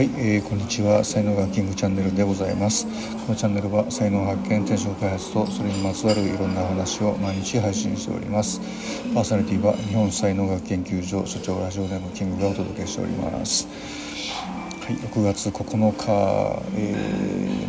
はい、えー、こんにちは。才能学キングチャンネルでございます。このチャンネルは才能発見転職開発とそれにまつわるいろんな話を毎日配信しております。パーソナリティは日本才能学研究所所長ラジオネームキングがお届けしております。はい、6月9日、え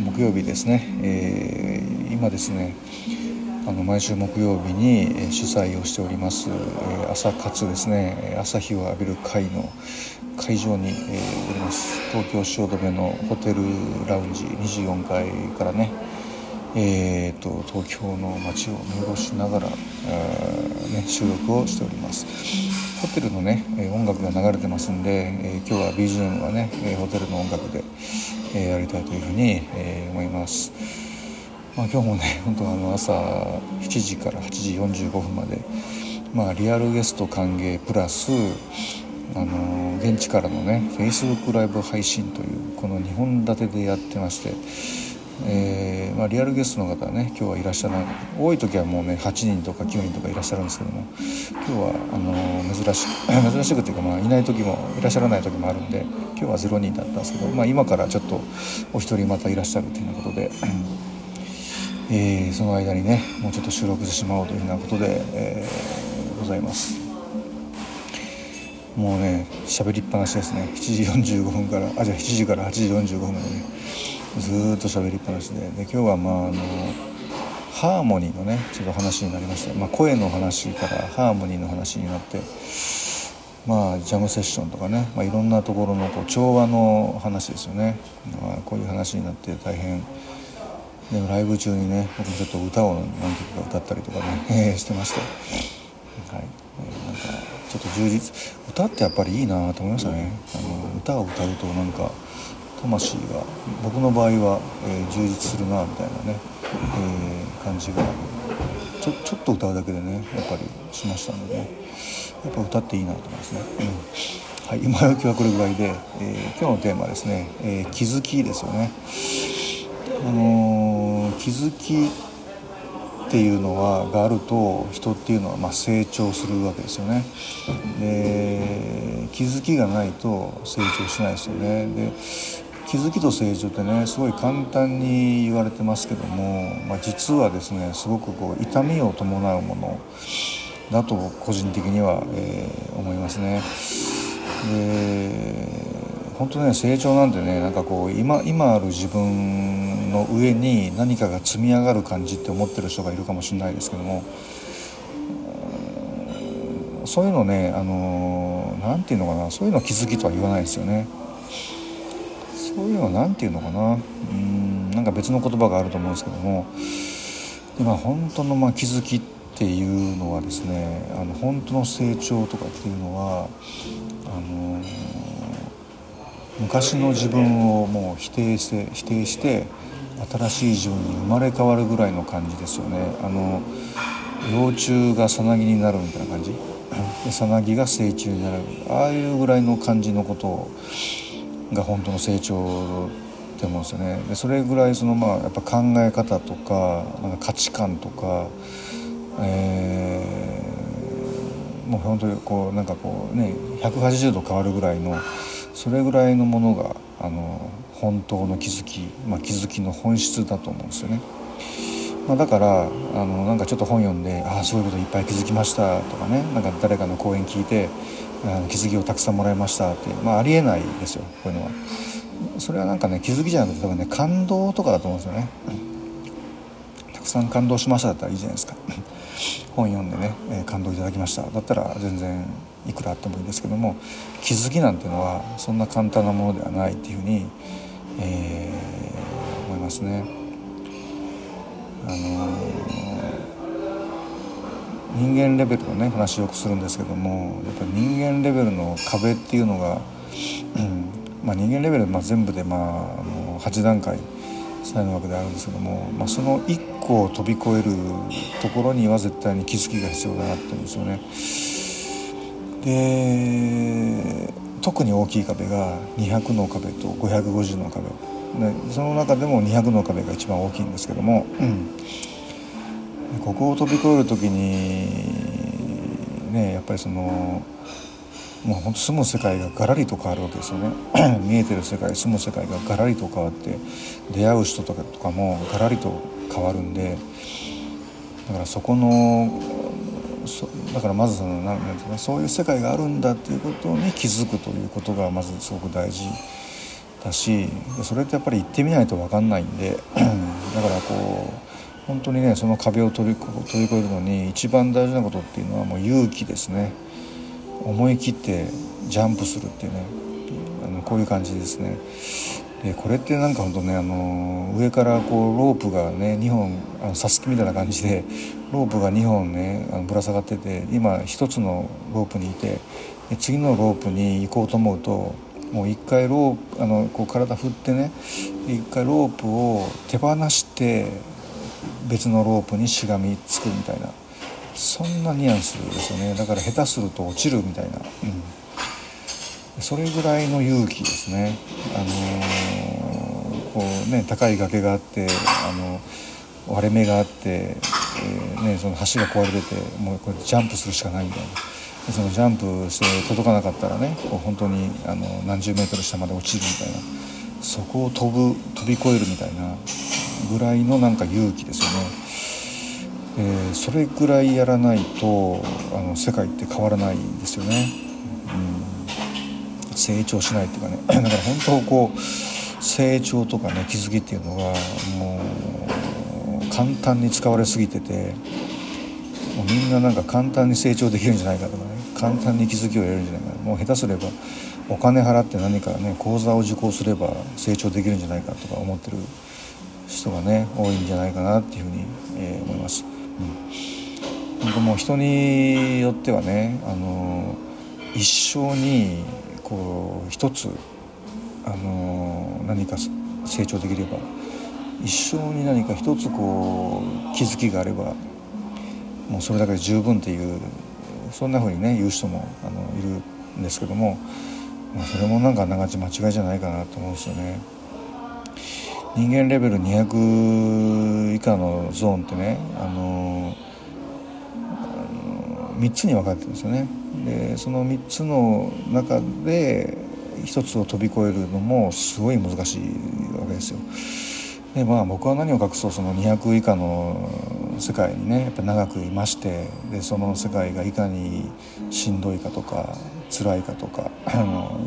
ー、木曜日ですね、えー、今ですねあの毎週木曜日に主催をしております朝活ですね。朝日を浴びる会の会場に、えー、おります。東京汐留のホテルラウンジ24階からねえーと、東京の街を見下ろしながら、ね、収録をしております。ホテルのね音楽が流れてますんで、えー、今日は BGM はねホテルの音楽で、えー、やりたいというふうに、えー、思います。まあ、今日もね 本当あの朝7時から8時45分まで、まあ、リアルゲスト歓迎プラスあの現地からのね Facebook ライブ配信というこの2本立てでやってまして、えーまあ、リアルゲストの方はね今日はいらっしゃらない多い時はもうね8人とか9人とかいらっしゃるんですけども今日はあの珍しく 珍しくというか、まあ、いない時もいらっしゃらない時もあるんで今日は0人だったんですけど、まあ、今からちょっとお一人またいらっしゃるということで。えー、その間にねもうちょっと収録してしまおうというふうなことで、えー、ございますもうね喋りっぱなしですね。7時45分からあじゃあ7時から8時45分までね。ずっと喋りっぱなしで。で今日はまああのハーモニーのねちょっと話になりました、まあ、声の話からハーモニーの話になってまあジャムセッションとかね、まあ、いろんなところのこう調和の話ですよね、まあ、こういう話になって大変でもライブ中にね僕ちょっと歌を何曲か歌ったりとかね してまして、はい、なんかちょっと充実。歌ってやっぱりいいなと思いましたね。あの歌を歌うとなんか魂が僕の場合は、えー、充実するなみたいなね、えー、感じがちょちょっと歌うだけでねやっぱりしましたので、ね、やっぱ歌っていいなと思いますね。うん。はい、今時はこれぐらいで、えー、今日のテーマはですね、え、気づきですよね。あの、気づきっていうのはがあると人っていうのはま成長するわけですよね。で気づきがないと成長しないですよね。で気づきと成長ってねすごい簡単に言われてますけども、まあ、実はですねすごくこう痛みを伴うものだと個人的には、えー、思いますね。で本当ね成長なんてねなんかこう今今ある自分の上に何かが積み上がる感じって思ってる人がいるかもしれないですけどもそういうのねあの何て言うのかなそういうの気づきとは言わないですよね。そういうのは何て言うのかなうんなんか別の言葉があると思うんですけどもで、まあ、本当のまあ気づきっていうのはですねあの本当の成長とかっていうのはあの昔の自分をもう否定して否定して新しい自分に生まれ変わるぐらいの感じですよね。あの幼虫がさなぎになるみたいな感じ？さなぎが成虫になる。ああいうぐらいの感じのことが本当の成長って思うんですよね。でそれぐらいそのまあやっぱ考え方とかなんか価値観とか、えー、もう本当にこうなんかこうね180度変わるぐらいのそれぐらいのものがあの本当の気づき、まあ、気づきの本質だと思うんですよね。まあ、だからあのなんかちょっと本読んで「ああそういうこといっぱい気づきました」とかねなんか誰かの講演聞いてあの気づきをたくさんもらいましたって、まあ、ありえないですよこういうのは。それはなんかね気づきじゃなくて多分ね感動とかだと思うんですよね。たくさん感動しましただったらいいじゃないですか。本読んでね、え、感動いただきましただったら全然いくらあってもいいんですけども気づきなんていうのはそんな簡単なものではないっていうふうに、えー、思いますね。あのー、人間レベルのね話をよくするんですけどもやっぱり人間レベルの壁っていうのが、うんまあ、人間レベル、まあ、全部で、まあ、あの8段階才能枠であるんですけども、まあ、その1個を飛び越えるところには絶対に気づきが必要だなって思うんですよね。で特に大きい壁が200の壁と550の壁。でその中でも200の壁が一番大きいんですけども、うん、ここを飛び越える時にねやっぱりそのもう本当住む世界がガラリと変わるわけですよね。見えてる世界住む世界がガラリと変わって出会う人とかとかもガラリと変わるんで。だからそこのそだからまずそのなんていうかそういう世界があるんだっていうことに気づくということがまずすごく大事だしそれってやっぱり行ってみないと分かんないんで だからこう本当にねその壁を飛び飛び越えるのに一番大事なことっていうのはもう勇気ですね。思い切ってジャンプするっていうねあのこういう感じですね。でこれってなんかほんとねあの上からこうロープがね2本あのサスケみたいな感じでロープが2本ねあのぶら下がってて今1つのロープにいて次のロープに行こうと思うともう一回ロープあのこう体振ってね一回ロープを手放して別のロープにしがみつくみたいなそんなニュアンスですよね。だから下手すると落ちるみたいな、うん、それぐらいの勇気ですね。あのー、こうね高い崖があってあの割れ目があって、えー、ね、その橋が壊れててもうこれジャンプするしかないみたいな。そのジャンプして届かなかったらねこう本当にあの何十メートル下まで落ちるみたいなそこを飛ぶ飛び越えるみたいなぐらいのなんか勇気ですよね。えそれぐらいやらないとあの世界って変わらないんですよね。成長しないっていうかね。だから本当こう成長とかね気づきっていうのがもう簡単に使われすぎててもうみんななんか簡単に成長できるんじゃないかとかね。簡単に気づきを得るんじゃないかもう下手すればお金払って何かね講座を受講すれば成長できるんじゃないかとか思ってる人がね多いんじゃないかなっていうふうに、えー、思います。うん、本当もう人によってはねあの一生にこう一つあの何か成長できれば一生に何か一つこう気づきがあればもうそれだけで十分っていうそんなふうにね言う人もあのいるんですけども、まあ、それもなんかながち間違いじゃないかなと思うんですよね。人間レベル200以下のゾーンってねあの3つに分かれてるんですよね。でその3つの中で1つを飛び越えるのもすごい難しいわけですよ。でまあ僕は何を隠そうその200以下の世界にねやっぱ長くいましてでその世界がいかにしんどいかとか辛いかとかあの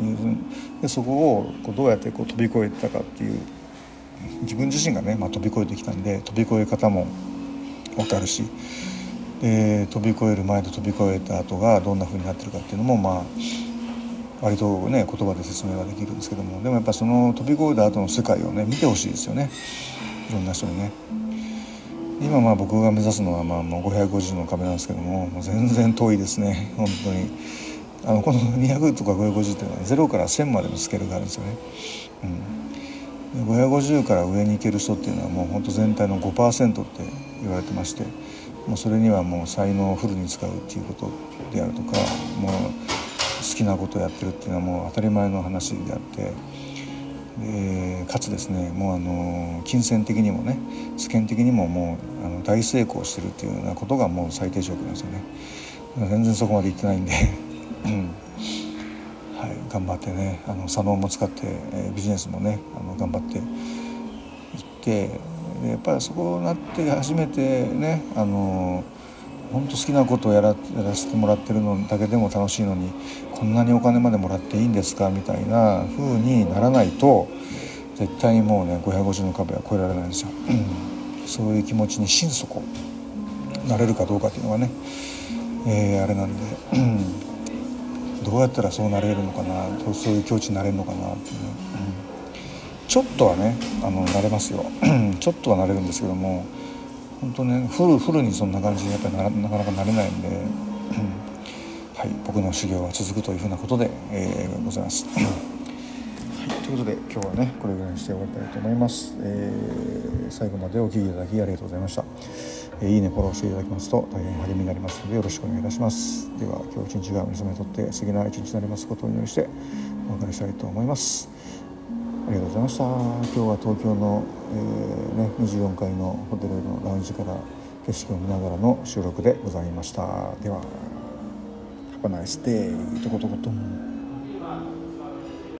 でそこをこうどうやってこう飛び越えてたかっていう自分自身がね、まあ、飛び越えてきたんで飛び越え方も分かるしで飛び越える前と飛び越えた後がどんな風になってるかっていうのもまあ割とね言葉で説明はできるんですけども。でもやっぱその飛び越えた後の世界をね見てほしいですよね。いろんな人にね。今まあ僕が目指すのはまあもう550の壁なんですけどももう全然遠いですね。本当に。あのこの200とか550っていうのは0から1000までのスケールがあるんですよね。うん、550から上に行ける人っていうのはもう本当全体の5%って言われてまして。もうそれにはもう才能をフルに使うっていうことであるとかもう好きなことをやってるっていうのはもう当たり前の話であってでかつですねもうあの金銭的にもね世間的にももうあの大成功してるっていうようなことがもう最低条件なんですよね。全然そこまでいってないんで、うん。はい、頑張ってねあの左脳も使って、えー、ビジネスもねあの頑張っていってやっぱりそこになって初めてねあの本当好きなことをやらやらせてもらってるのだけでも楽しいのにこんなにお金までもらっていいんですかみたいな風にならないと絶対にもうね550の壁は越えられないんですよ。そういう気持ちに心底なれるかどうかっていうのがね、えー、あれなんで、どうやったらそうなれるのかなそういう境地になれるのかなっていうね、うん、ちょっとはねあのなれますよ ちょっとはなれるんですけども本当ねフルフルにそんな感じにやっぱりななかなかなれないんで、はい、僕の修行は続くというふうなことで、えー、ございます。はい、ということで今日はねこれぐらいにして終わりたいと思います。えー、最後までお聴きいただきありがとうございました。えー、いいねフォローしていただきますと大変励みになりますのでよろしくお願いいたします。では今日一日が皆様にとって素敵な一日になりますことをお祈りしてお別れしたいと思います。ありがとうございました。今日は東京の、えー、ね、24階のホテルのラウンジから景色を見ながらの収録でございました。では Have a nice day とことこと